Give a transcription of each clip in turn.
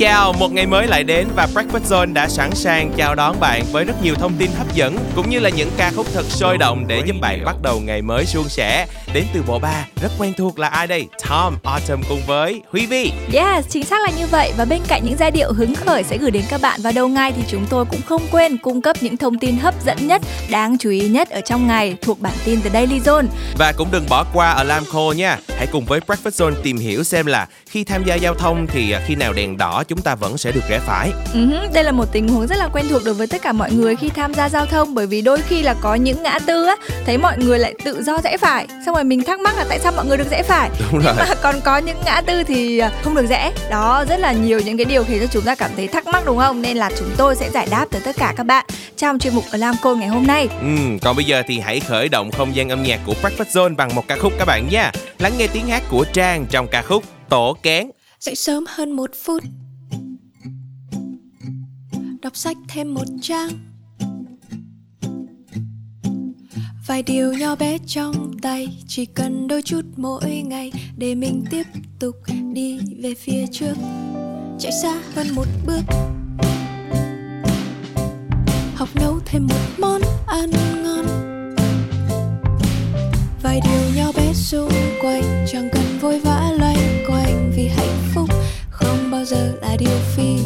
Chào, một ngày mới lại đến và Breakfast Zone đã sẵn sàng chào đón bạn với rất nhiều thông tin hấp dẫn cũng như là những ca khúc thật sôi động để giúp bạn bắt đầu ngày mới suôn sẻ. Đến từ bộ ba rất quen thuộc là ai đây? Tom Autumn cùng với Huy Vi. Yes, chính xác là như vậy và bên cạnh những giai điệu hứng khởi sẽ gửi đến các bạn vào đầu ngày thì chúng tôi cũng không quên cung cấp những thông tin hấp dẫn nhất, đáng chú ý nhất ở trong ngày thuộc bản tin từ Daily Zone. Và cũng đừng bỏ qua Alarm Call nha. Hãy cùng với Breakfast Zone tìm hiểu xem là khi tham gia giao thông thì à, khi nào đèn đỏ chúng ta vẫn sẽ được rẽ phải. Uh-huh, đây là một tình huống rất là quen thuộc đối với tất cả mọi người khi tham gia giao thông bởi vì đôi khi là có những ngã tư á thấy mọi người lại tự do rẽ phải xong rồi mình thắc mắc là tại sao mọi người được rẽ phải Đúng rồi. nhưng mà còn có những ngã tư thì à, không được rẽ đó rất là nhiều những cái điều khiến cho chúng ta cảm thấy thắc mắc đúng không nên là chúng tôi sẽ giải đáp tới tất cả các bạn trong chuyên mục Alarm Call ngày hôm nay Ừ, còn bây giờ thì hãy khởi động không gian âm nhạc của Breakfast Zone bằng một ca khúc các bạn nha. Lắng nghe tiếng hát của Trang trong ca khúc Tổ Kén. Dậy sớm hơn một phút. Đọc sách thêm một trang. Vài điều nhỏ bé trong tay, Chỉ cần đôi chút mỗi ngày Để mình tiếp tục đi về phía trước. Chạy xa hơn một bước. Học nấu thêm một món ăn ngon. Vài điều nhỏ bé xung quanh, Chẳng cần vội vã loanh bao giờ là điều phi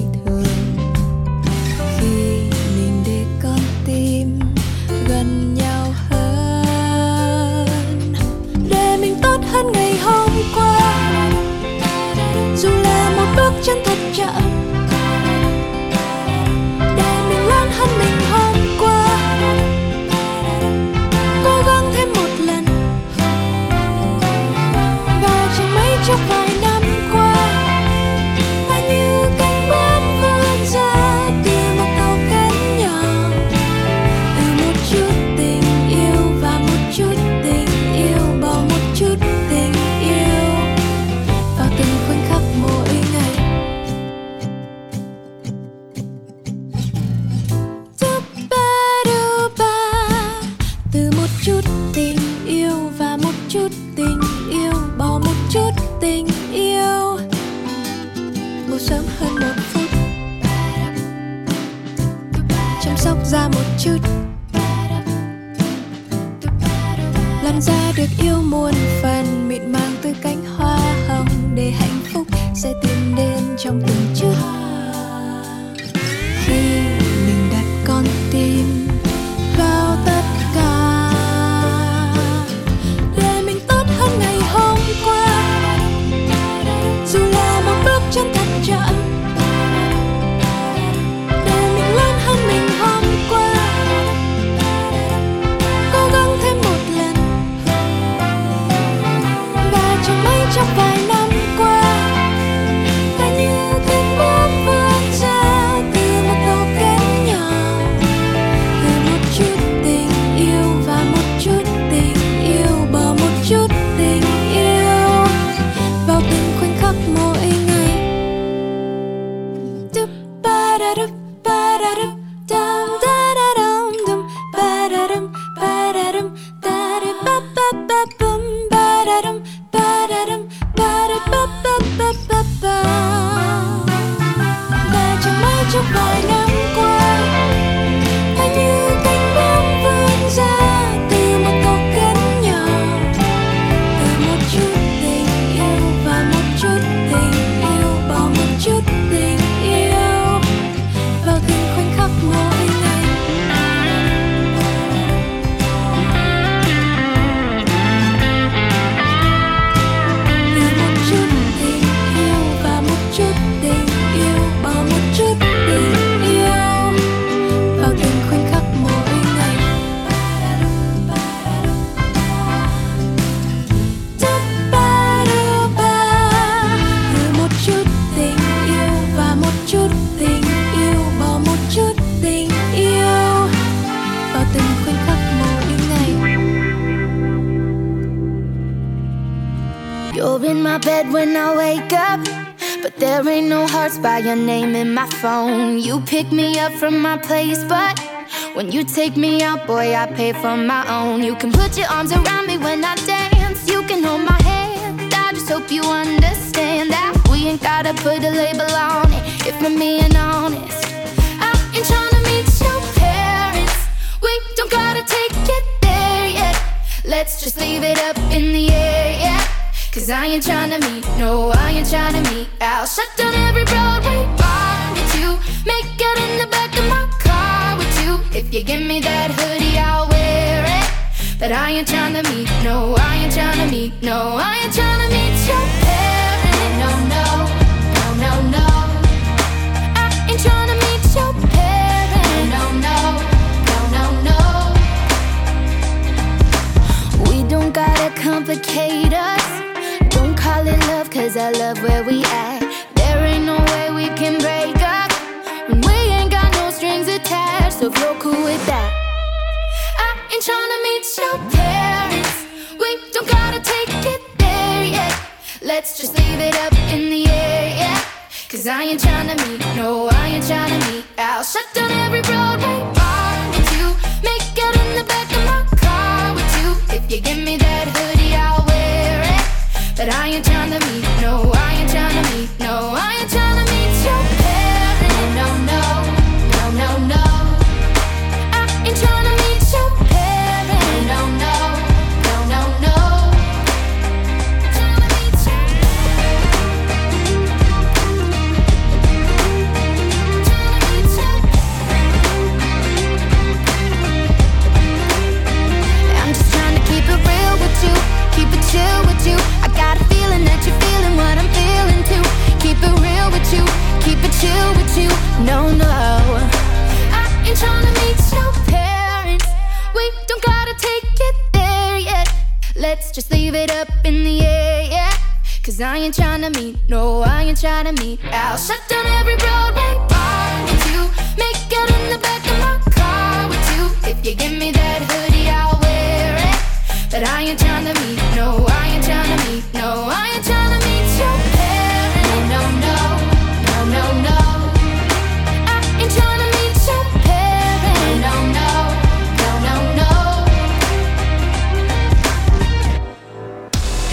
phone. You pick me up from my place, but when you take me out, boy, I pay for my own. You can put your arms around me when I dance. You can hold my hand. I just hope you understand that we ain't gotta put a label on it. If I'm being honest, I ain't tryna meet your parents. We don't gotta take it there yet. Let's just leave it up in the air, yeah. Cause I ain't tryna meet, no, I ain't tryna meet. I'll shut down It in the back of my car with you. If you give me that hoodie, I'll wear it. But I ain't tryna meet, no, I ain't tryna meet, no, I ain't tryna meet your parents. No, no, no, no, no. I ain't tryna meet your parents. No, no, no, no, no. We don't gotta complicate us. Don't call it love, cause I love where we at. So cool with that, I ain't tryna meet your parents. We don't gotta take it there yet. Let's just leave it up in the air, yeah. Cause I ain't tryna meet, no, I ain't tryna meet. I'll shut down every Broadway Let's just leave it up in the air, yeah. Cause I ain't trying to meet, no, I ain't trying to meet. I'll shut down every Broadway bar with you. Make it in the back of my car with you. If you give me that hoodie, I'll wear it. But I ain't trying to meet,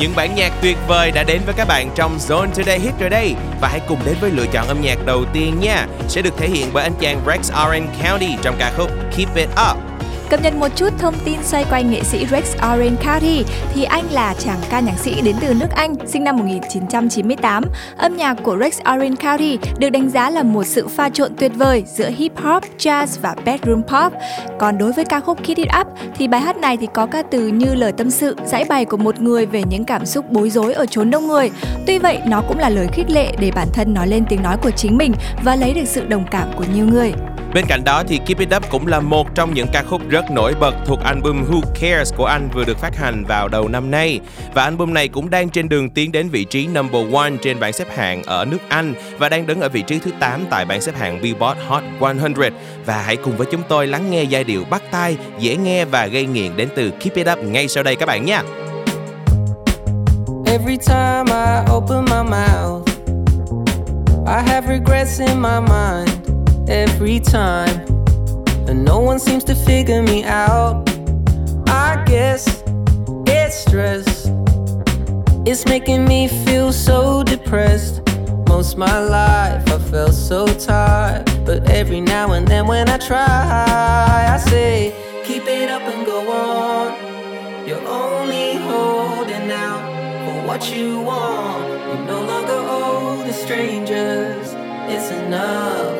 Những bản nhạc tuyệt vời đã đến với các bạn trong Zone Today Hit rồi đây Và hãy cùng đến với lựa chọn âm nhạc đầu tiên nha, Sẽ được thể hiện bởi anh chàng Rex Orange County trong ca khúc Keep It Up. Cập nhật một chút thông tin xoay quanh nghệ sĩ Rex Orange County thì anh là chàng ca nhạc sĩ đến từ nước Anh, sinh năm 1998. Âm nhạc của Rex Orange County được đánh giá là một sự pha trộn tuyệt vời giữa hip hop, jazz và bedroom pop. Còn đối với ca khúc Kid It Up thì bài hát này thì có ca từ như lời tâm sự, giải bày của một người về những cảm xúc bối rối ở chốn đông người. Tuy vậy, nó cũng là lời khích lệ để bản thân nói lên tiếng nói của chính mình và lấy được sự đồng cảm của nhiều người. Bên cạnh đó thì Keep It Up cũng là một trong những ca khúc rất nổi bật thuộc album Who Cares của anh vừa được phát hành vào đầu năm nay. Và album này cũng đang trên đường tiến đến vị trí number one trên bảng xếp hạng ở nước Anh và đang đứng ở vị trí thứ 8 tại bảng xếp hạng Billboard Hot 100. Và hãy cùng với chúng tôi lắng nghe giai điệu bắt tai, dễ nghe và gây nghiện đến từ Keep It Up ngay sau đây các bạn nhé. Every time I open my mouth, I have regrets in my mind. Every time, and no one seems to figure me out. I guess it's stress. It's making me feel so depressed. Most my life I felt so tired, but every now and then when I try, I say, keep it up and go on. You're only holding out for what you want. You're no longer the strangers. It's enough.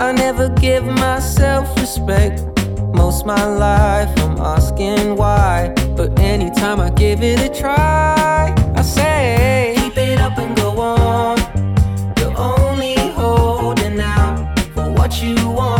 I never give myself respect. Most my life I'm asking why. But anytime I give it a try, I say, keep it up and go on. You're only holding out for what you want.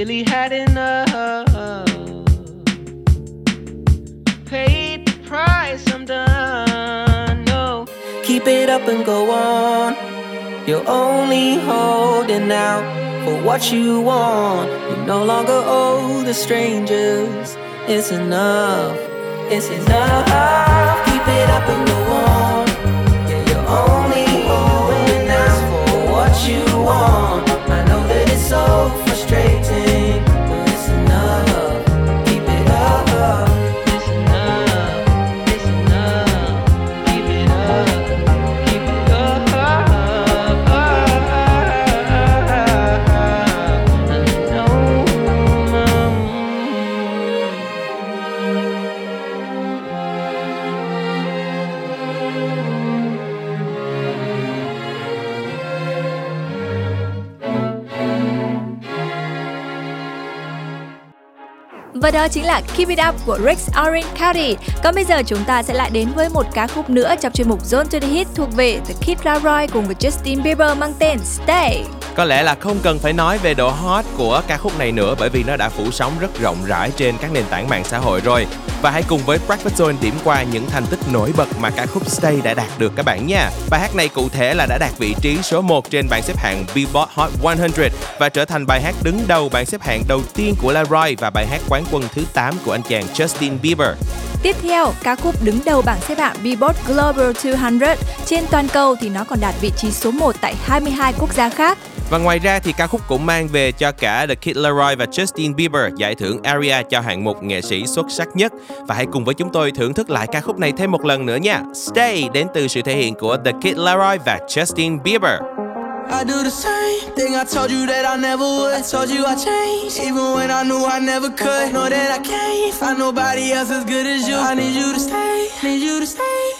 Really had enough. Paid the price, I'm done. No, keep it up and go on. You're only holding out for what you want. You no longer owe the strangers. It's enough. It's enough. Keep it up and go on. Yeah, you're only holding out for what you want. I know that it's so frustrating, Và đó chính là Keep It Up của Rex Orange County. Còn bây giờ chúng ta sẽ lại đến với một ca khúc nữa trong chuyên mục Zone to the Hit thuộc về The Kid Laroi cùng với Justin Bieber mang tên Stay. Có lẽ là không cần phải nói về độ hot của ca khúc này nữa bởi vì nó đã phủ sóng rất rộng rãi trên các nền tảng mạng xã hội rồi. Và hãy cùng với Breakfast Zone điểm qua những thành tích nổi bật mà ca khúc Stay đã đạt được các bạn nha. Bài hát này cụ thể là đã đạt vị trí số 1 trên bảng xếp hạng Billboard Hot 100 và trở thành bài hát đứng đầu bảng xếp hạng đầu tiên của Laroi và bài hát quán quân thứ 8 của anh chàng Justin Bieber. Tiếp theo, ca khúc đứng đầu bảng xếp hạng Billboard Global 200 trên toàn cầu thì nó còn đạt vị trí số 1 tại 22 quốc gia khác. Và ngoài ra thì ca khúc cũng mang về cho cả The Kid Laroi và Justin Bieber giải thưởng ARIA cho hạng mục nghệ sĩ xuất sắc nhất. Và hãy cùng với chúng tôi thưởng thức lại ca khúc này thêm một lần nữa nha. Stay đến từ sự thể hiện của The Kid Laroi và Justin Bieber. I do the same thing I told you that I never would. I told you I changed, even when I knew I never could. Know that I can't find nobody else as good as you. I need you to stay, need you to stay.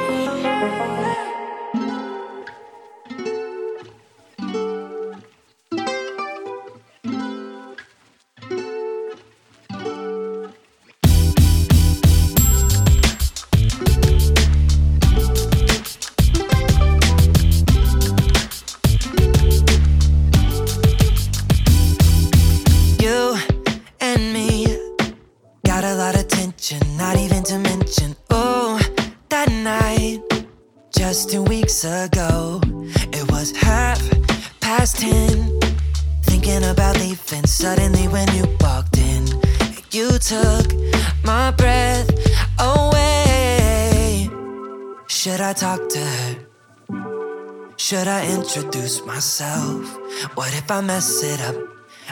Introduce myself? What if I mess it up?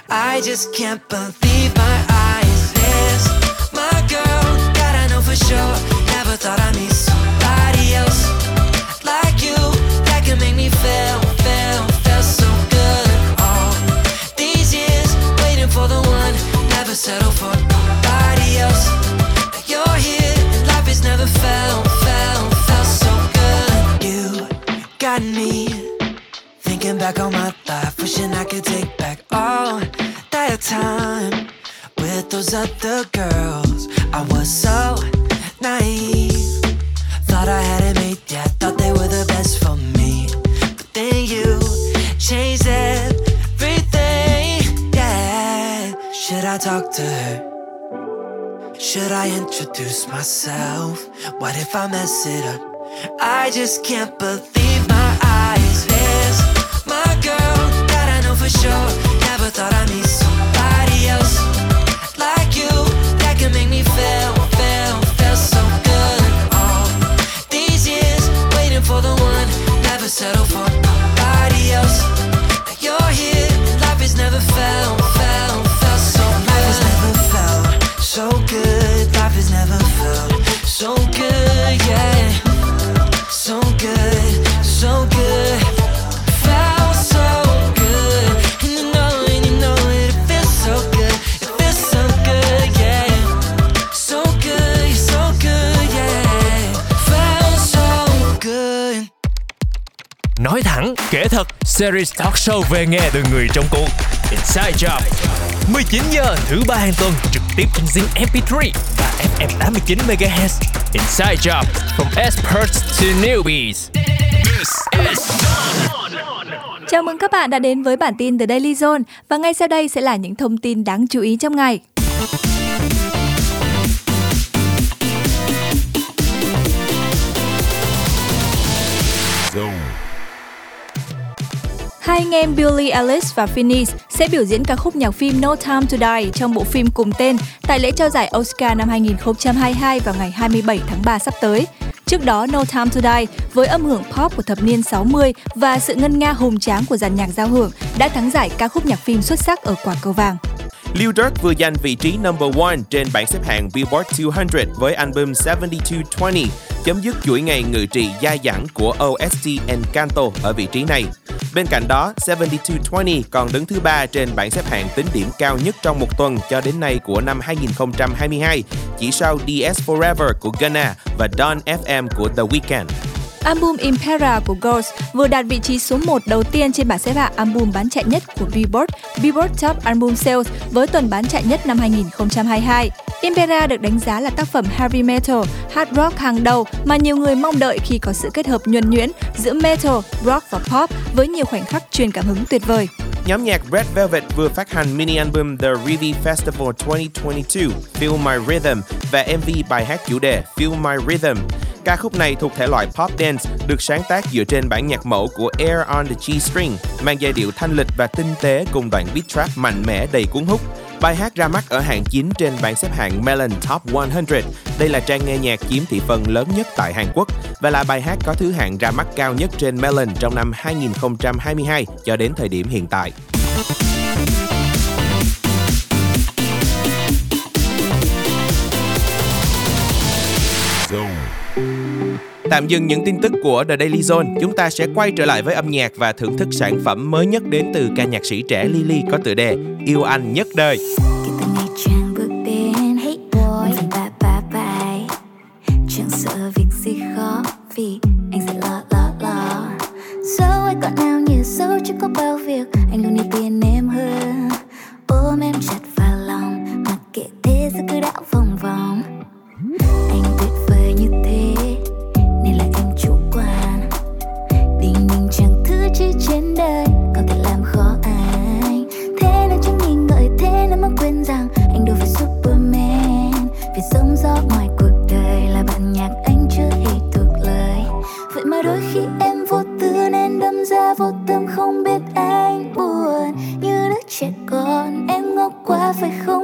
I just can't believe my eyes. Yes, my girl, God, I know for sure. Never thought I'd meet somebody else like you that can make me feel, feel, feel so good. All these years waiting for the one, never settle for nobody else. Now you're here, and life has never felt, felt, felt so good. You got me back on my life, wishing I could take back all that time with those other girls. I was so naive, thought I had it made, yeah, thought they were the best for me. But then you changed everything, yeah. Should I talk to her? Should I introduce myself? What if I mess it up? I just can't believe my eyes. Girl, series talk show về nghe từ người trong cuộc. Inside Job. 19 giờ thứ ba hàng tuần trực tiếp trên Zing MP3 và FM 89 MHz. Inside Job, from experts to newbies. This is Chào mừng các bạn đã đến với bản tin The Daily Zone và ngay sau đây sẽ là những thông tin đáng chú ý trong ngày. Hai anh em Billy Ellis và Phineas sẽ biểu diễn ca khúc nhạc phim No Time to Die trong bộ phim cùng tên tại lễ trao giải Oscar năm 2022 vào ngày 27 tháng 3 sắp tới. Trước đó, No Time to Die với âm hưởng pop của thập niên 60 và sự ngân nga hùng tráng của dàn nhạc giao hưởng đã thắng giải ca khúc nhạc phim xuất sắc ở quả cầu vàng. Lil Durk vừa giành vị trí number one trên bảng xếp hạng Billboard 200 với album 7220, chấm dứt chuỗi ngày ngự trị dai dẳng của OST Encanto ở vị trí này. Bên cạnh đó, 7220 còn đứng thứ ba trên bảng xếp hạng tính điểm cao nhất trong một tuần cho đến nay của năm 2022, chỉ sau DS Forever của Gunna và Don FM của The Weeknd. Album Impera của Ghost vừa đạt vị trí số 1 đầu tiên trên bảng xếp hạng album bán chạy nhất của Billboard, Billboard Top Album Sales với tuần bán chạy nhất năm 2022. Impera được đánh giá là tác phẩm heavy metal, hard rock hàng đầu mà nhiều người mong đợi khi có sự kết hợp nhuần nhuyễn giữa metal, rock và pop với nhiều khoảnh khắc truyền cảm hứng tuyệt vời. Nhóm nhạc Red Velvet vừa phát hành mini album The Revi Festival 2022, Feel My Rhythm và MV bài hát chủ đề Feel My Rhythm. Ca khúc này thuộc thể loại pop dance, được sáng tác dựa trên bản nhạc mẫu của Air on the G-string, mang giai điệu thanh lịch và tinh tế cùng đoạn beat trap mạnh mẽ đầy cuốn hút. Bài hát ra mắt ở hạng 9 trên bảng xếp hạng Melon Top 100. Đây là trang nghe nhạc chiếm thị phần lớn nhất tại Hàn Quốc và là bài hát có thứ hạng ra mắt cao nhất trên Melon trong năm 2022 cho đến thời điểm hiện tại. Tạm dừng những tin tức của The Daily Zone, chúng ta sẽ quay trở lại với âm nhạc và thưởng thức sản phẩm mới nhất đến từ ca nhạc sĩ trẻ Lily có tựa đề Yêu anh nhất đời. Chẳng sợ việc gì khó Vì anh sẽ lo lo lo Dẫu ai còn nào như dẫu chưa có bao việc Anh luôn đi tiền em hơn Ôm em chặt vào lòng Mặc kệ thế giới cứ đảo vòng vòng Anh tuyệt trên đời, còn thể làm khó ai. Thế nên chẳng nghĩ ngợi thế nên mới quên rằng anh đâu phải superman. Vì sống gió ngoài cuộc đời là bản nhạc anh chưa hề thuộc lời. Vậy mà đôi khi em vô tư nên đâm ra vô tâm không biết anh buồn. Như đứa trẻ con, em ngốc quá, phải không?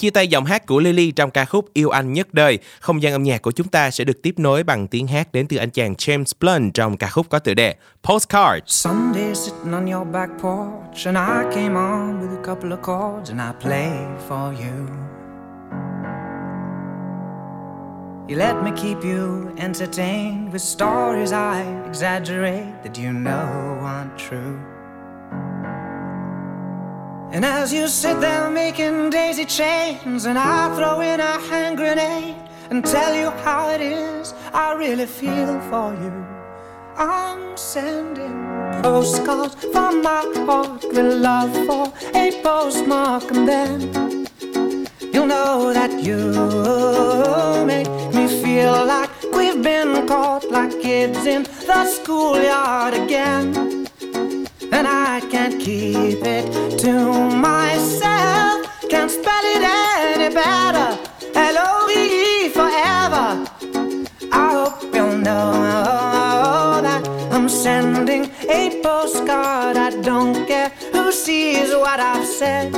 Chia tay giọng hát của Lily trong ca khúc Yêu Anh Nhất Đời, không gian âm nhạc của chúng ta sẽ được tiếp nối bằng tiếng hát đến từ anh chàng James Blunt trong ca khúc có tựa đề Postcard. Sunday sitting on your back porch, and I came on with a couple of chords, and I play for you. You let me keep you entertained with stories I exaggerate that you know aren't true. And as you sit there making daisy chains, and I throw in a hand grenade and tell you how it is, I really feel for you. I'm sending postcards from my heart with love for a postmark, and then you'll know that you make me feel like we've been caught like kids in the schoolyard again. And I can't keep it to myself, can't spell it any better. L O V E forever. I hope you'll know that I'm sending a postcard. I don't care who sees what I've said,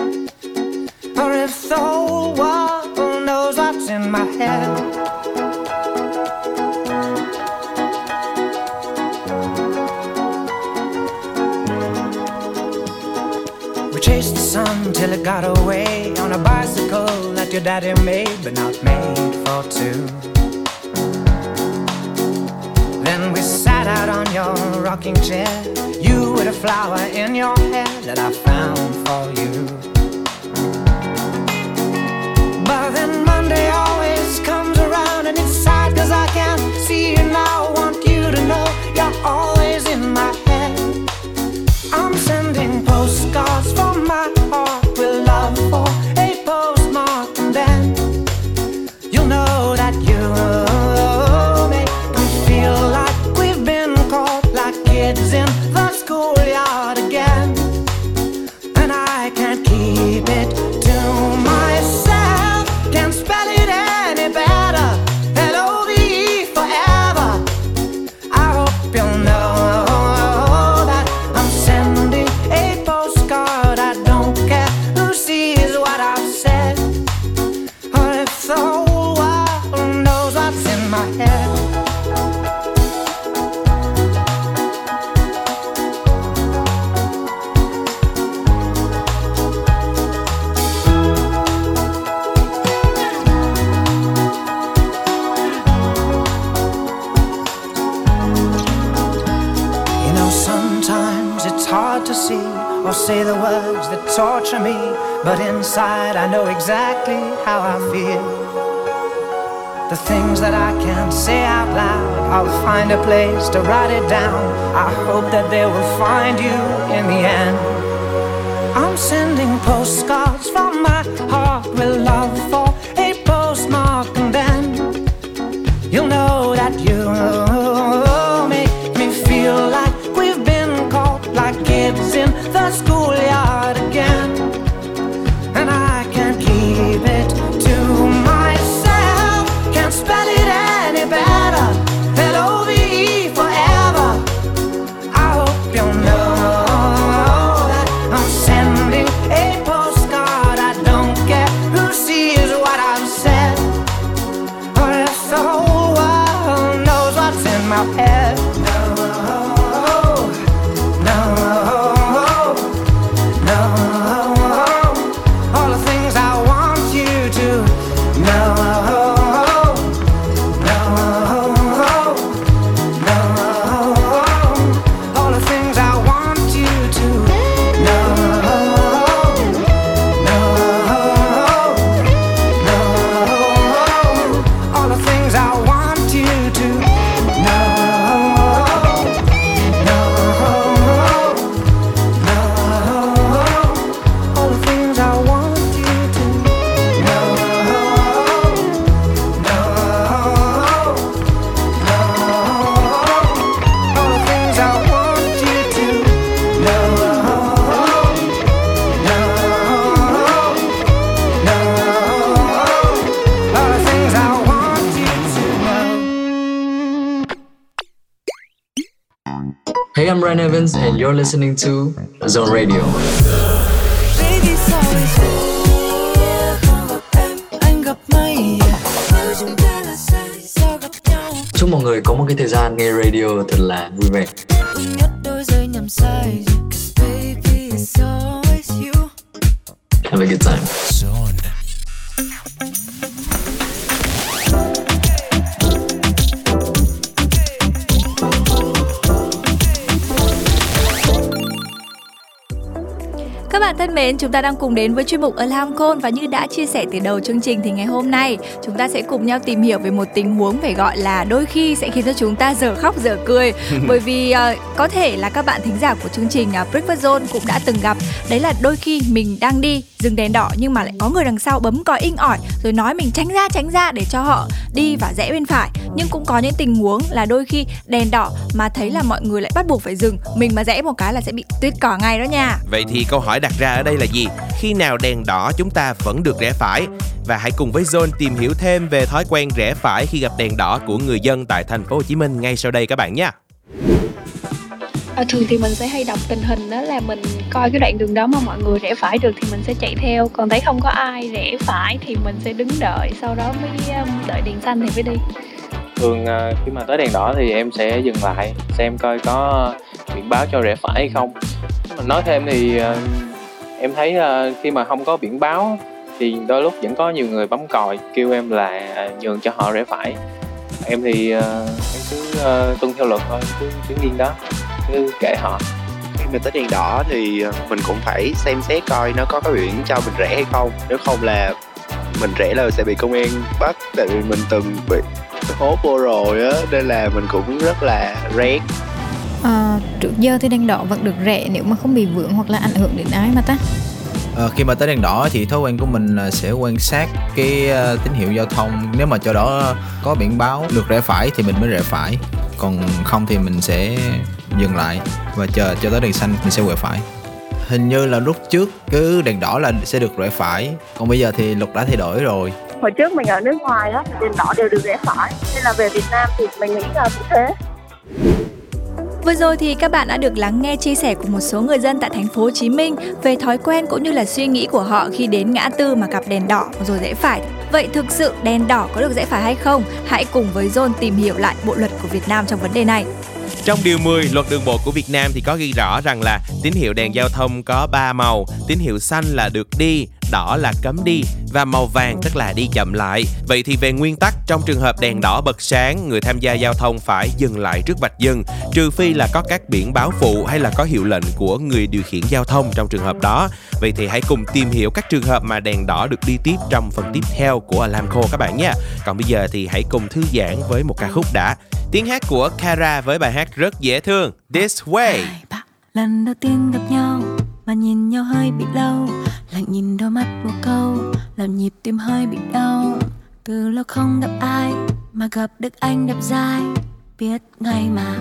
or if the whole world knows what's in my head. Chased till it got away on a bicycle that your daddy made, but not made for two. Then we sat out on your rocking chair, you with a flower in your hair that I found for you. But then Monday always comes around and it's sad cause I can't see you now. To write it down. I hope that they will find you in the end. I'm sending postcards from my heart with love for listening to Zone Radio. Baby Chúc mọi người có một cái thời gian nghe radio thật là vui vẻ. Have a good time. Bạn thân mến, chúng ta đang cùng đến với chuyên mục Alarm Call và như đã chia sẻ từ đầu chương trình thì ngày hôm nay chúng ta sẽ cùng nhau tìm hiểu về một tình huống phải gọi là đôi khi sẽ khiến cho chúng ta giờ khóc giờ cười. Bởi vì uh, có thể là các bạn thính giả của chương trình uh, Breakfast Zone cũng đã từng gặp. Đấy là đôi khi mình đang đi dừng đèn đỏ nhưng mà lại có người đằng sau bấm còi inh ỏi, rồi nói mình tránh ra tránh ra để cho họ đi và rẽ bên phải nhưng cũng có những tình huống là đôi khi đèn đỏ mà thấy là mọi người lại bắt buộc phải dừng, mình mà rẽ một cái là sẽ bị tuyết cỏ ngay đó nha Vậy thì câu hỏi đặt ra ở đây là gì? Khi nào đèn đỏ chúng ta vẫn được rẽ phải? Và hãy cùng với Zone tìm hiểu thêm về thói quen rẽ phải khi gặp đèn đỏ của người dân tại thành phố Hồ Chí Minh ngay sau đây các bạn nhé. À, thường thì mình sẽ hay đọc tình hình đó là mình coi cái đoạn đường đó mà mọi người rẽ phải được thì mình sẽ chạy theo. Còn thấy không có ai rẽ phải thì mình sẽ đứng đợi sau đó mới um, đợi đèn xanh thì mới đi. Thường à, khi mà tới đèn đỏ thì em sẽ dừng lại xem coi có biển báo cho rẽ phải hay không. Mình nói thêm thì à, em thấy à, khi mà không có biển báo thì đôi lúc vẫn có nhiều người bấm còi kêu em là nhường cho họ rẽ phải. Em thì em cứ tuân theo luật thôi cứ đứng yên đó cứ kệ họ. Khi mình tới đèn đỏ thì ờ, mình cũng phải xem xét coi nó có cái biển cho mình rẽ hay không. Nếu không là mình rẽ là sẽ bị công an bắt tại vì mình từng bị hốt vô rồi á nên là mình cũng rất là rén. À, trước giờ thì đèn đỏ vẫn được rẽ nếu mà không bị vướng hoặc là ảnh hưởng đến ai mà ta? Ờ, khi mà tới đèn đỏ thì thói quen của mình là sẽ quan sát cái ờ, tín hiệu giao thông. Nếu mà chỗ đó có biển báo được rẽ phải thì mình mới rẽ phải. Còn không thì mình sẽ dừng lại và chờ cho tới đèn xanh mình sẽ quẹo phải hình như là lúc trước cứ đèn đỏ là sẽ được rẽ phải còn bây giờ thì luật đã thay đổi rồi hồi trước mình ở nước ngoài á đèn đỏ đều được rẽ phải nên là về Việt Nam thì mình nghĩ là cũng thế Vừa rồi thì các bạn đã được lắng nghe chia sẻ của một số người dân tại thành phố Hồ Chí Minh về thói quen cũng như là suy nghĩ của họ khi đến ngã tư mà gặp đèn đỏ rồi rẽ phải. Vậy thực sự đèn đỏ có được rẽ phải hay không? Hãy cùng với John tìm hiểu lại bộ luật của Việt Nam trong vấn đề này. Trong điều 10 luật đường bộ của Việt Nam thì có ghi rõ rằng là tín hiệu đèn giao thông có 3 màu, tín hiệu xanh là được đi, đỏ là cấm đi và màu vàng tức là đi chậm lại. Vậy thì về nguyên tắc trong trường hợp đèn đỏ bật sáng, người tham gia giao thông phải dừng lại trước vạch dừng, trừ phi là có các biển báo phụ hay là có hiệu lệnh của người điều khiển giao thông trong trường hợp đó. Vậy thì hãy cùng tìm hiểu các trường hợp mà đèn đỏ được đi tiếp trong phần tiếp theo của Alamco các bạn nhé. Còn bây giờ thì hãy cùng thư giãn với một ca khúc đã. Tiếng hát của Kara với bài hát rất dễ thương This Way. lần đầu tiên gặp nhau mà nhìn nhau hơi bị lâu lặng nhìn đôi mắt một câu, làm nhịp tim hơi bị đau. Từ lâu không gặp ai mà gặp được anh đẹp dai. Biết ngay mà.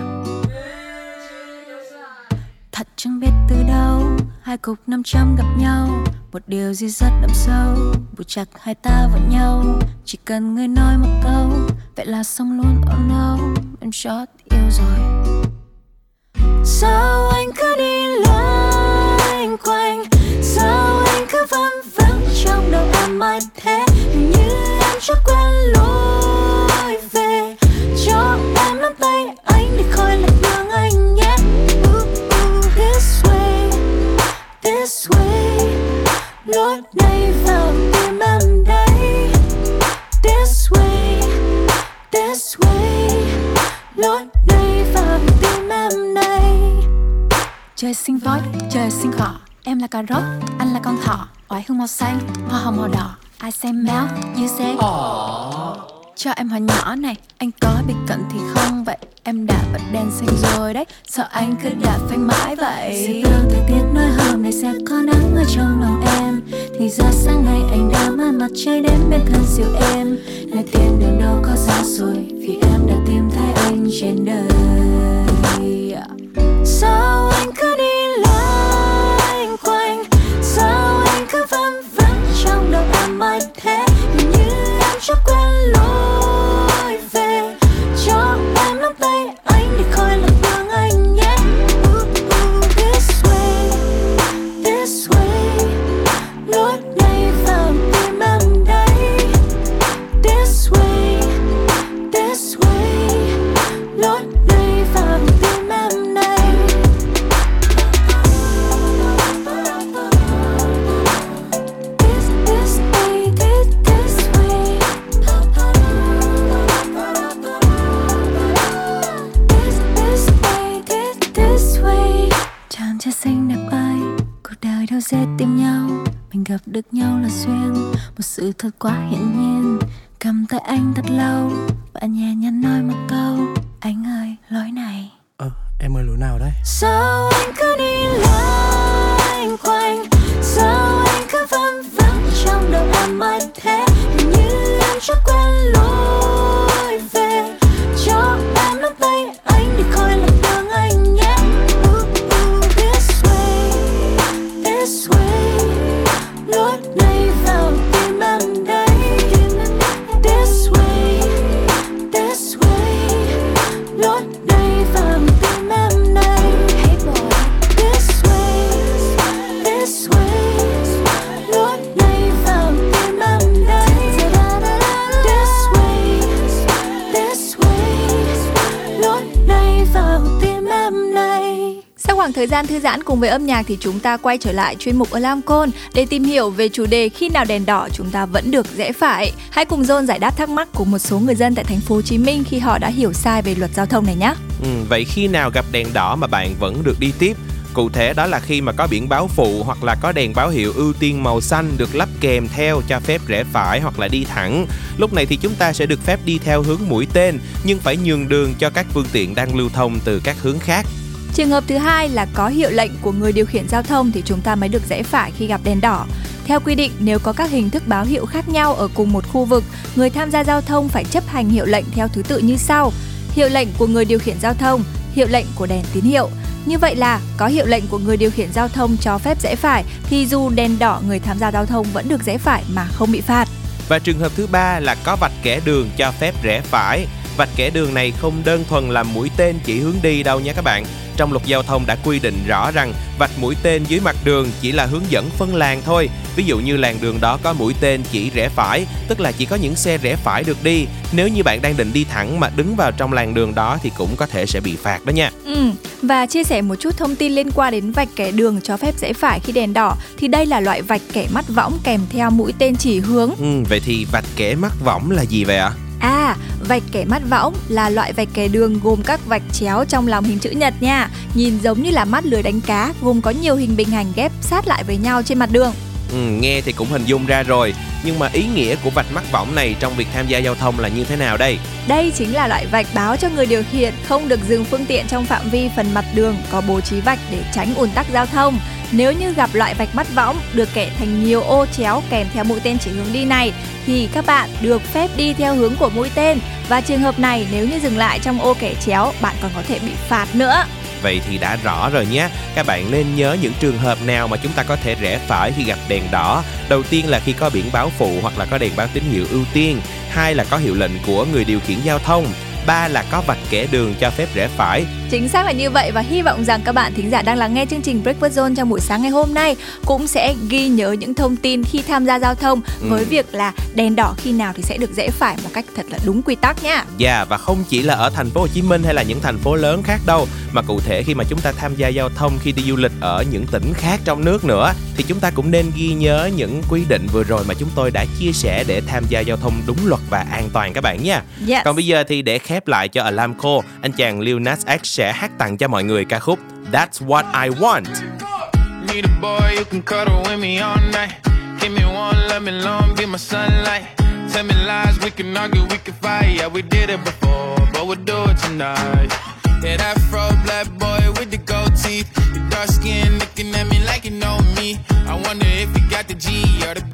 Thật chẳng biết từ đâu, hai cục năm trăm gặp nhau. Một điều gì rất đậm sâu buộc chặt hai ta vào nhau. Chỉ cần người nói một câu, vậy là xong luôn. Oh no, em chót yêu rồi. Sao anh cứ đi loanh quanh thế như em chưa quen lối về. Cho em nắm tay anh để khỏi lạc đường anh nhé. Ooh, ooh, this way this way. Lối này vào tim em đây. This way this way. Lối này vào tim em đây. Trời sinh voi trời sinh cỏ em là cà rốt anh là con thỏ oải hương màu xanh hoa hồng màu đỏ. I say mouth you say. Cho em hỏi nhỏ này anh có bị cận thì không? Vậy em đã bật đèn xanh rồi đấy. Sợ anh cứ đạp phanh mãi vậy? Dự báo thời tiết nói hôm nay sẽ có nắng ở trong lòng em. Thì ra sáng nay anh đã mang mặt trời đến bên thân siêu em. Nơi tiền đường đâu có xa rồi vì em đã tìm thấy anh trên đời. Sao anh cứ đi mãi thế như em chắc quen lối về. Cho em nắm tay, anh để khỏi lạc dễ tìm nhau. Mình gặp được nhau là duyên, một sự thật quá hiển nhiên. Cầm tay anh thật lâu, và nhẹ nhàng nói một câu. Anh ơi, lối này. Ờ, em ơi lối nào đấy? Sao anh cứ đi loanh quanh Sao anh cứ vân vắng trong đầu em mãi thế như em chắc quen lối thư giãn cùng với âm nhạc thì chúng ta quay trở lại chuyên mục Alarm Call để tìm hiểu về chủ đề khi nào đèn đỏ chúng ta vẫn được rẽ phải. Hãy cùng John giải đáp thắc mắc của một số người dân tại thành phố Hồ Chí Minh khi họ đã hiểu sai về luật giao thông này nhé. Ừ, vậy khi nào gặp đèn đỏ mà bạn vẫn được đi tiếp? Cụ thể đó là khi mà có biển báo phụ hoặc là có đèn báo hiệu ưu tiên màu xanh được lắp kèm theo cho phép rẽ phải hoặc là đi thẳng. Lúc này thì chúng ta sẽ được phép đi theo hướng mũi tên nhưng phải nhường đường cho các phương tiện đang lưu thông từ các hướng khác. Trường hợp thứ hai là có hiệu lệnh của người điều khiển giao thông thì chúng ta mới được rẽ phải khi gặp đèn đỏ. Theo quy định, nếu có các hình thức báo hiệu khác nhau ở cùng một khu vực, người tham gia giao thông phải chấp hành hiệu lệnh theo thứ tự như sau: hiệu lệnh của người điều khiển giao thông, hiệu lệnh của đèn tín hiệu. Như vậy là có hiệu lệnh của người điều khiển giao thông cho phép rẽ phải thì dù đèn đỏ người tham gia giao thông vẫn được rẽ phải mà không bị phạt. Và trường hợp thứ ba là có vạch kẻ đường cho phép rẽ phải vạch kẻ đường này không đơn thuần là mũi tên chỉ hướng đi đâu nha các bạn. Trong luật giao thông đã quy định rõ rằng vạch mũi tên dưới mặt đường chỉ là hướng dẫn phân làn thôi. Ví dụ như làn đường đó có mũi tên chỉ rẽ phải, tức là chỉ có những xe rẽ phải được đi. Nếu như bạn đang định đi thẳng mà đứng vào trong làn đường đó thì cũng có thể sẽ bị phạt đó nha. Ừ, và chia sẻ một chút thông tin liên quan đến vạch kẻ đường cho phép rẽ phải khi đèn đỏ thì đây là loại vạch kẻ mắt võng kèm theo mũi tên chỉ hướng. Ừ, vậy thì vạch kẻ mắt võng là gì vậy ạ? À, À, vạch kẻ mắt võng là loại vạch kẻ đường gồm các vạch chéo trong lòng hình chữ nhật nha. Nhìn giống như là mắt lưới đánh cá, gồm có nhiều hình bình hành ghép sát lại với nhau trên mặt đường. Ừ, nghe thì cũng hình dung ra rồi Nhưng mà ý nghĩa của vạch mắt võng này trong việc tham gia giao thông là như thế nào đây? Đây chính là loại vạch báo cho người điều khiển không được dừng phương tiện trong phạm vi phần mặt đường có bố trí vạch để tránh ùn tắc giao thông. Nếu như gặp loại vạch mắt võng được kẻ thành nhiều ô chéo kèm theo mũi tên chỉ hướng đi này thì các bạn được phép đi theo hướng của mũi tên và trường hợp này nếu như dừng lại trong ô kẻ chéo bạn còn có thể bị phạt nữa. Vậy thì đã rõ rồi nhé. Các bạn nên nhớ những trường hợp nào mà chúng ta có thể rẽ phải khi gặp đèn đỏ. Đầu tiên là khi có biển báo phụ hoặc là có đèn báo tín hiệu ưu tiên. Hai là có hiệu lệnh của người điều khiển giao thông. Ba là có vạch kẻ đường cho phép rẽ phải. Chính xác là như vậy và hy vọng rằng các bạn thính giả đang lắng nghe chương trình Breakfast Zone trong buổi sáng ngày hôm nay cũng sẽ ghi nhớ những thông tin khi tham gia giao thông Ừ. với việc là đèn đỏ khi nào thì sẽ được rẽ phải một cách thật là đúng quy tắc nha. Dạ và không chỉ là ở thành phố Hồ Chí Minh hay là những thành phố lớn khác đâu mà cụ thể khi mà chúng ta tham gia giao thông khi đi du lịch ở những tỉnh khác trong nước nữa thì chúng ta cũng nên ghi nhớ những quy định vừa rồi mà chúng tôi đã chia sẻ để tham gia giao thông đúng luật và an toàn các bạn nha. Yes. Còn bây giờ thì để khép lại cho Alamco, anh chàng Lil Nas X sẽ hát tặng cho mọi người ca khúc That's What I Want. Need a boy who can cuddle with me all night. Give me one, let me long, be my sunlight. Tell me lies, we can argue, we can fight. Yeah, we did it before, but we'll do it tonight. Yeah, that fro black boy with the gold teeth. Your dark skin looking at me like you know me. I wonder if you got the G or the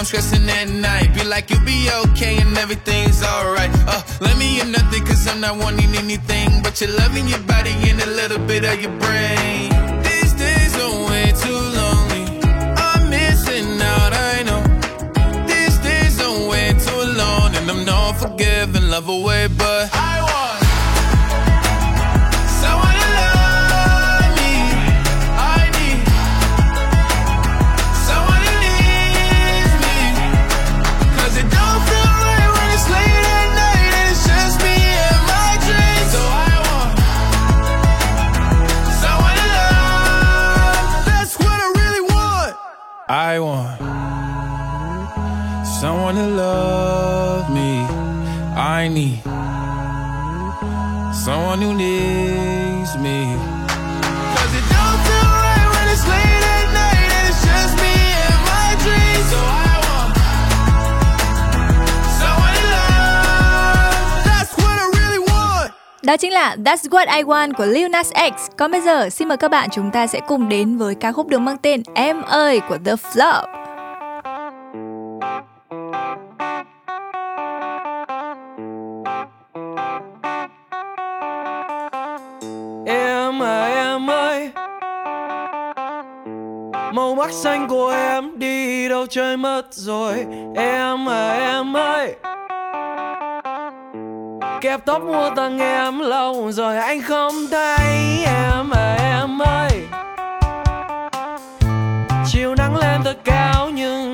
I'm stressing at night. Be like, you'll be okay and everything's alright. Uh, let me in nothing, cause I'm not wanting anything but your love in your body and a little bit of your brain. These days are way too lonely. I'm missing out, I know. These days I'm way too alone and I'm not forgiving, love away, but I someone who needs me. 'Cause it don't feel right when it's late at night and it's just me and my dreams. So I want someone to love. That's what I really want. Đó chính là That's What I Want của Lil Nas X. Còn bây giờ xin mời các bạn chúng ta sẽ cùng đến với ca khúc được mang tên Em ơi của The Flop. Màu mắt xanh của em đi đâu chơi mất rồi. Em à em ơi. Kẹp tóc mua tặng em lâu rồi, anh không thấy. Em à em ơi. Chiều nắng lên thật cao nhưng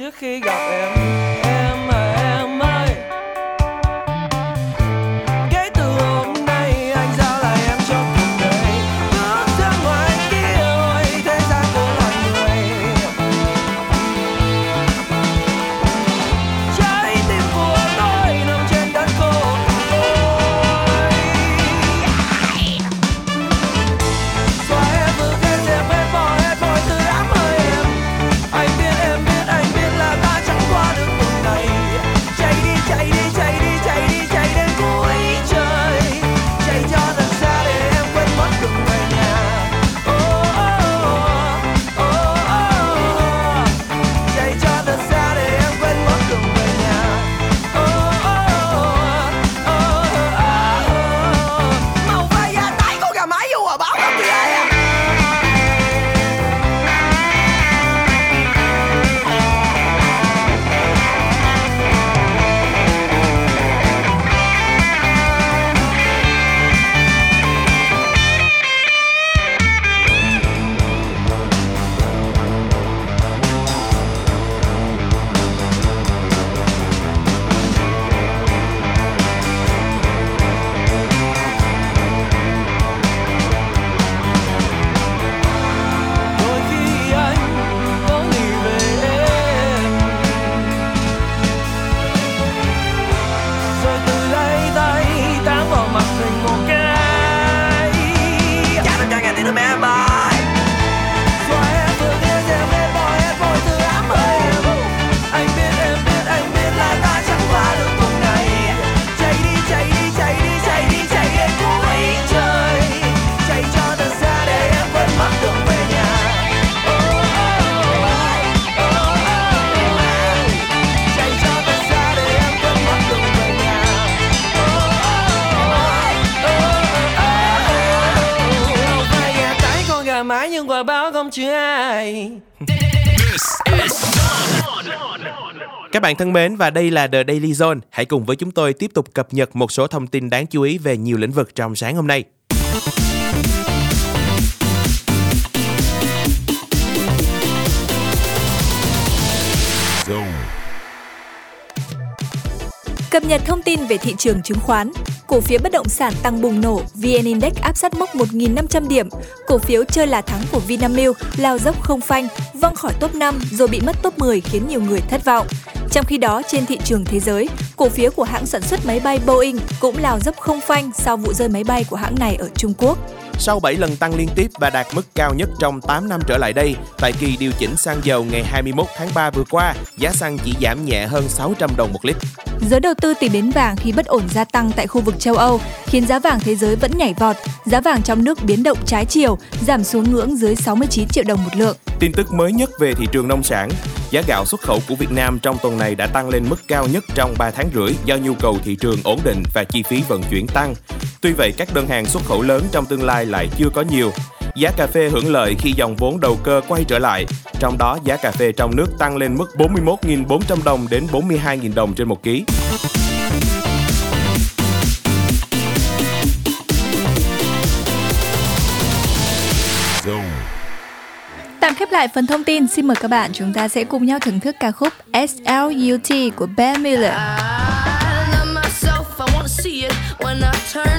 trước khi gặp em chứa ai Các bạn thân mến và đây là The Daily Zone. Hãy cùng với chúng tôi tiếp tục cập nhật một số thông tin đáng chú ý về nhiều lĩnh vực trong sáng hôm nay. Cập nhật thông tin về thị trường chứng khoán. Cổ phiếu bất động sản tăng bùng nổ, VN Index áp sát mốc 1.500 điểm. Cổ phiếu chơi là thắng của Vinamilk lao dốc không phanh, văng khỏi top 5 rồi bị mất top 10 khiến nhiều người thất vọng. Trong khi đó, trên thị trường thế giới, cổ phiếu của hãng sản xuất máy bay Boeing cũng lao dốc không phanh sau vụ rơi máy bay của hãng này ở Trung Quốc. Sau 7 lần tăng liên tiếp và đạt mức cao nhất trong 8 năm trở lại đây, tại kỳ điều chỉnh xăng dầu ngày 21 tháng 3 vừa qua, giá xăng chỉ giảm nhẹ hơn 600 đồng một lít. Giới đầu tư tìm đến vàng khi bất ổn gia tăng tại khu vực châu Âu, khiến giá vàng thế giới vẫn nhảy vọt. Giá vàng trong nước biến động trái chiều, giảm xuống ngưỡng dưới 69 triệu đồng một lượng. Tin tức mới nhất về thị trường nông sản, giá gạo xuất khẩu của Việt Nam trong tuần này đã tăng lên mức cao nhất trong 3 tháng rưỡi do nhu cầu thị trường ổn định và chi phí vận chuyển tăng. Tuy vậy, các đơn hàng xuất khẩu lớn trong tương lai lại chưa có nhiều. Giá cà phê hưởng lợi khi dòng vốn đầu cơ quay trở lại, trong đó giá cà phê trong nước tăng lên mức 41.400 đồng đến 42.000 đồng trên một ký. Khép lại phần thông tin, xin mời các bạn chúng ta sẽ cùng nhau thưởng thức ca khúc SLUT của Ben Miller. I love myself, I wanna see it when I turn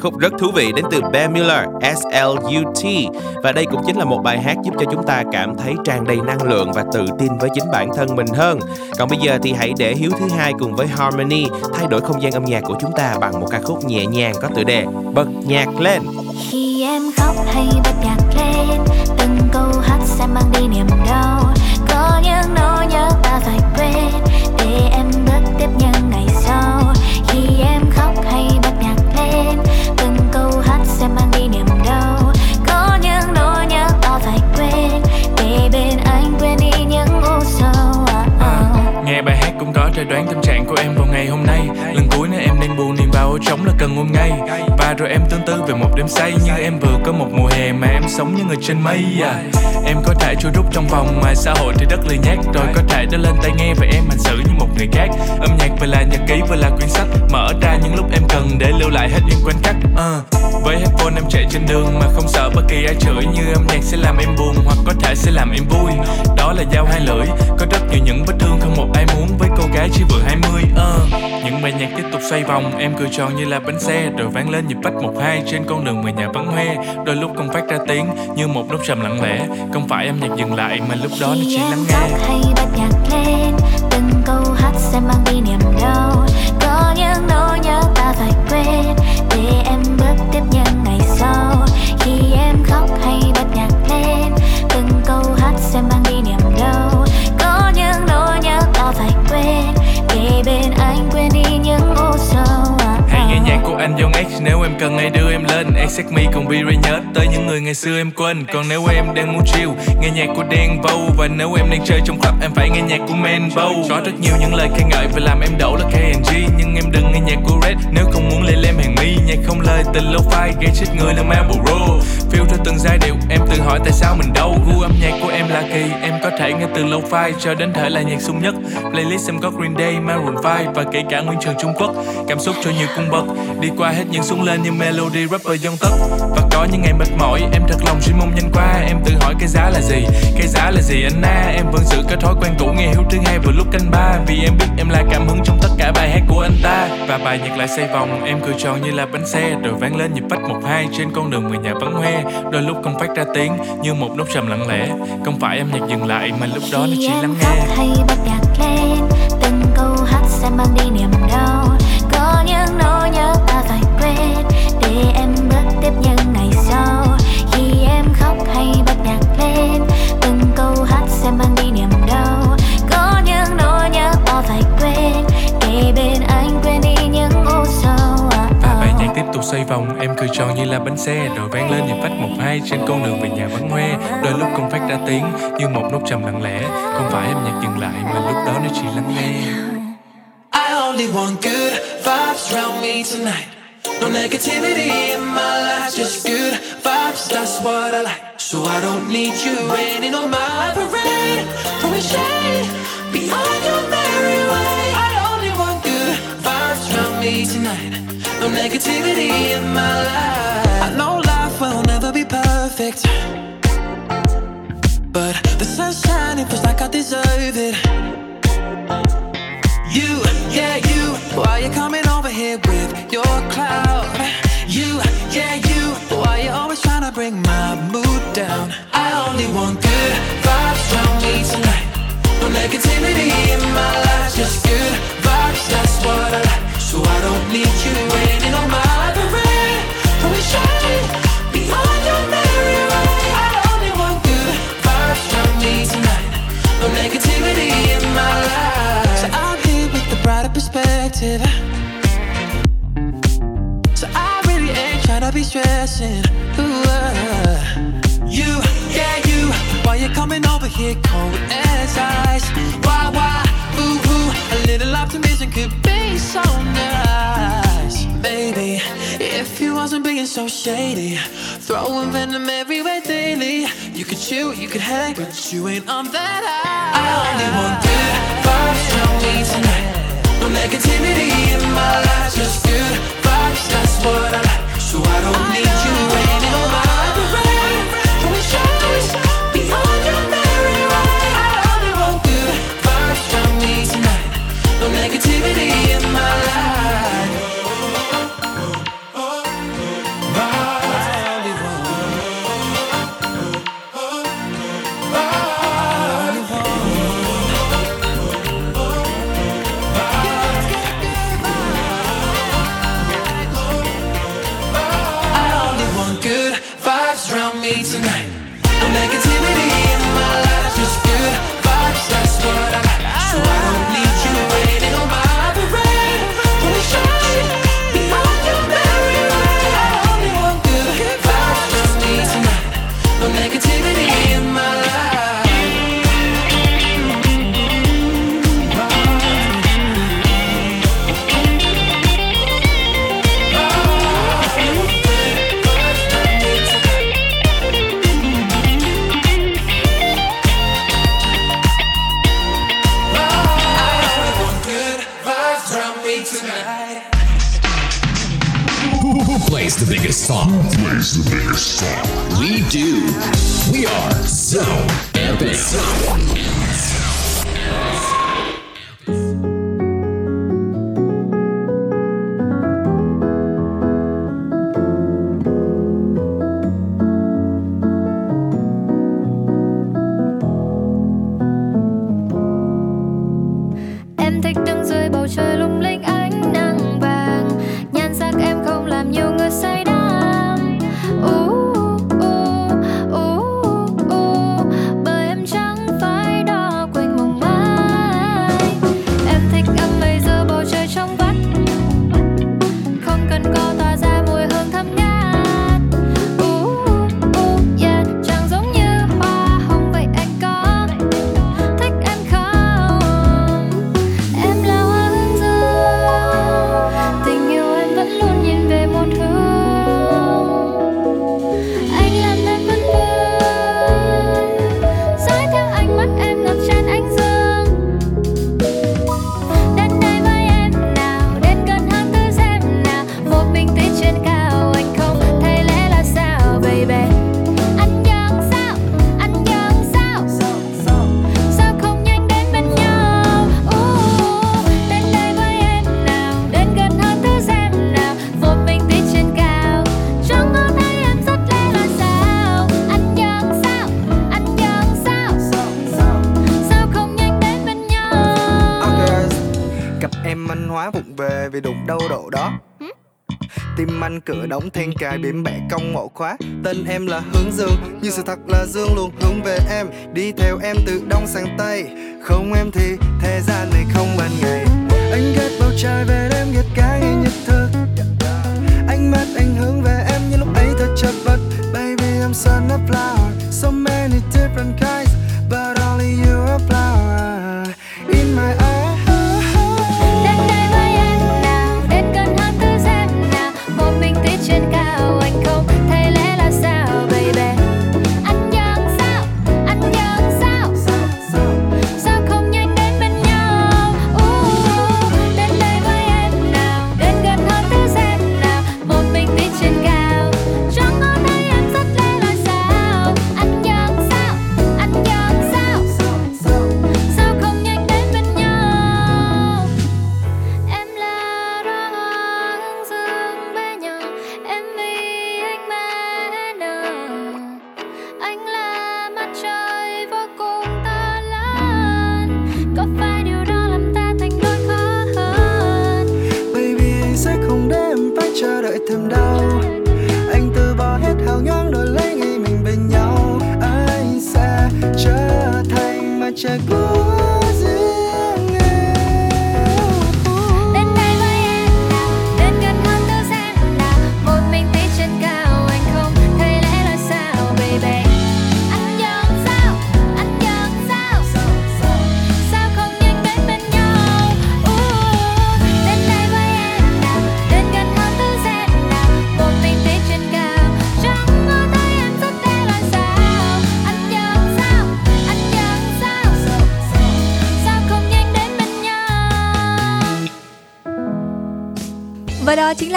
ca khúc rất thú vị đến từ Ben Miller, S.L.U.T. Và đây cũng chính là một bài hát giúp cho chúng ta cảm thấy tràn đầy năng lượng và tự tin với chính bản thân mình hơn. Còn bây giờ thì hãy để Hiếu thứ hai cùng với Harmony thay đổi không gian âm nhạc của chúng ta bằng một ca khúc nhẹ nhàng có tựa đề Bật nhạc lên. Khi em khóc hay bật nhạc lên Từng câu hát sẽ mang đi niềm đau Có những nỗi nhớ ta phải quên Để em bước tiếp những thể đoán tâm trạng của em vào ngày hôm nay, Lần cuối nơi em đang buồn niềm trống là cần ôm ngay Và rồi em tương tư về một đêm say Như em vừa có một mùa hè mà em sống như người trên mây à. Em có thể trôi rút trong vòng mà xã hội thì đất lười nhát Rồi có thể đã lên tai nghe và em hành xử như một người khác Âm nhạc vừa là nhật ký, vừa là quyển sách Mở ra những lúc em cần để lưu lại hết những khoảnh khắc uh. Với headphone em chạy trên đường mà không sợ bất kỳ ai chửi Như âm nhạc sẽ làm em buồn hoặc có thể sẽ làm em vui Đó là dao hai lưỡi, Có rất nhiều những vết thương không một ai muốn với cô gái chỉ vừa 20 uh. À. Những bài nhạc tiếp tục xoay vòng, Em cười cho tròn như là bánh xe, Rồi ván lên nhịp bách một hai Trên con đường người nhà vắng hoe. Đôi lúc không phát ra tiếng, Như một nốt trầm lặng lẽ. Không phải âm nhạc dừng lại, Mà lúc đó nó chỉ lắng nghe. Hay bật nhạc lên, từng câu hát sẽ mang đi niềm đau có những nỗi Nếu em cần ai đưa em lên Accept me còn bị re nhớ Tới những người ngày xưa em quên. Còn nếu em đang muốn chill Nghe nhạc của Dan Vâu Và nếu em đang chơi trong club Em phải nghe nhạc của Manbo Có rất nhiều những lời khen ngợi Và làm em đổ là KNG Nhưng em đừng nghe nhạc của Red Nếu không muốn lên lem hàng mi. Nhạc không lời tình lâu phai Gây chết người là Marlboro. Feel theo từng giai điệu Em tự hỏi tại sao mình đâu Gu âm nhạc của em là kỳ Em có thể nghe từ lâu phai Cho đến thể là nhạc sung nhất. Playlist em có Green Day, Maroon 5 Và kể cả Nguyên Trường Trung Quốc. Cảm xúc cho nhiều cung bậc Đi qua hết những xuống lên như melody rapper dông tất Và có những ngày mệt mỏi Em thật lòng xin mong nhanh qua. Em tự hỏi cái giá là gì Cái giá là gì anh na? Em vẫn giữ cái thói quen cũ nghe hiếu thứ hai vào lúc canh ba. Vì em biết em là cảm hứng trong tất cả bài hát của anh ta. Và bài nhạc lại xoay vòng Em cười tròn như là bánh xe. Rồi vang lên nhịp phách một hai Trên con đường người nhà vắng hoe. Đôi lúc không phát ra tiếng Như một nốt trầm lặng lẽ. Không phải âm nhạc dừng lại Mà lúc đó nó chỉ em lắng nghe. hay bật nhạc lên từng câu hát sẽ mang đi niềm đau có những nỗi nhớ ta phải quên. Để em bước tiếp những ngày sau. Khi em khóc hay bật nhạc lên từng câu hát sẽ mang đi niềm đau. Có những nỗi nhớ ta phải quên. Để bên anh quên đi những ô sầu à, Và bài nhạc tiếp tục xoay vòng Em cười tròn như là bánh xe. Rồi vang lên nhịp phách một hai Trên con đường về nhà vắng hoe. Đôi lúc không phát ra tiếng Như một nốt trầm lặng lẽ. Không phải em nhạc dừng lại Mà lúc đó nó chỉ lắng nghe. Only want good vibes around me tonight. No negativity in my life, just good vibes. That's what I like. So I don't need you raining on my parade. Throwing shade behind your merry way. I only want good vibes around me tonight. No negativity in my life. I know life will never be perfect. But the sun's shining feels like I deserve it. You, yeah, you. Why you coming over here with your cloud? You, yeah, you. Why you always trying to bring my mood down? I only want good vibes from me tonight. No negativity in my life, just good vibes. That's what I like. So I don't need you raining on my se. So I really ain't trying to be stressing. Ooh, uh. You, yeah, you. Why you coming over here cold as ice? Why, why, ooh, ooh. A little optimism could be so nice. Baby, if you wasn't being so shady, throwing venom everywhere daily. You could chew, you could hang, but you ain't on that high. I only want good vibes from me tonight. No negativity in my life, just good vibes, that's what I like. So I don't need you anymore. cửa ừ. đóng then cài biển bẻ công mộ khóa. Tên em là hướng dương nhưng sự thật là dương luôn hướng về em. Đi theo em từ đông sang tây không em thì thế gian này không ban ngày. Anh ghét bầu trời về đêm ghét cái nhất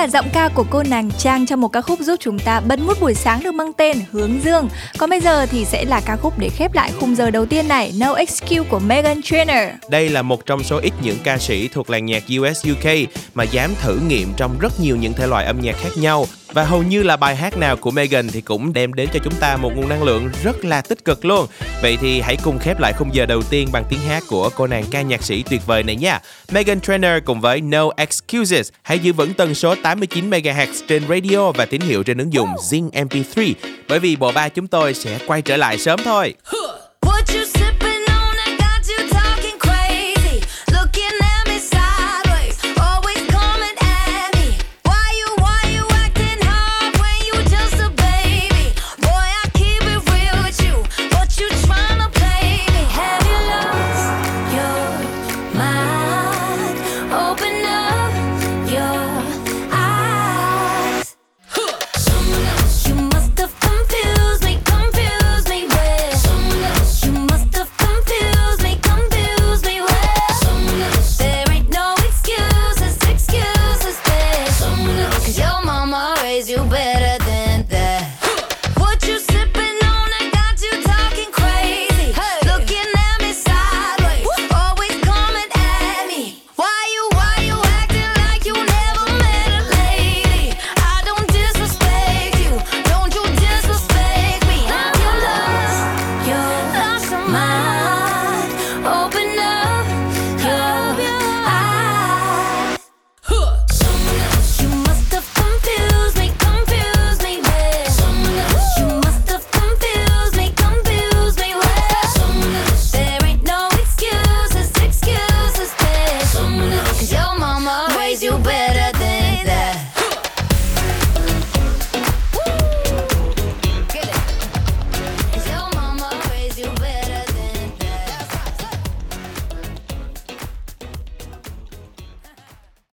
là giọng ca của cô nàng Trang trong một ca khúc giúp chúng ta bật mút buổi sáng được mang tên Hướng Dương. Còn bây giờ thì sẽ là ca khúc để khép lại khung giờ đầu tiên này, No Excuse của Megan Trainor. Đây là một trong số ít những ca sĩ thuộc làng nhạc US UK mà dám thử nghiệm trong rất nhiều những thể loại âm nhạc khác nhau và hầu như là bài hát nào của Megan thì cũng đem đến cho chúng ta một nguồn năng lượng rất là tích cực luôn. Vậy thì hãy cùng khép lại khung giờ đầu tiên bằng tiếng hát của cô nàng ca nhạc sĩ tuyệt vời này nha. Megan Trainor cùng với No Excuses. Hãy giữ vững tần số 89 MHz trên radio và tín hiệu trên ứng dụng Zing MP3 bởi vì bộ ba chúng tôi sẽ quay trở lại sớm thôi. What you sipping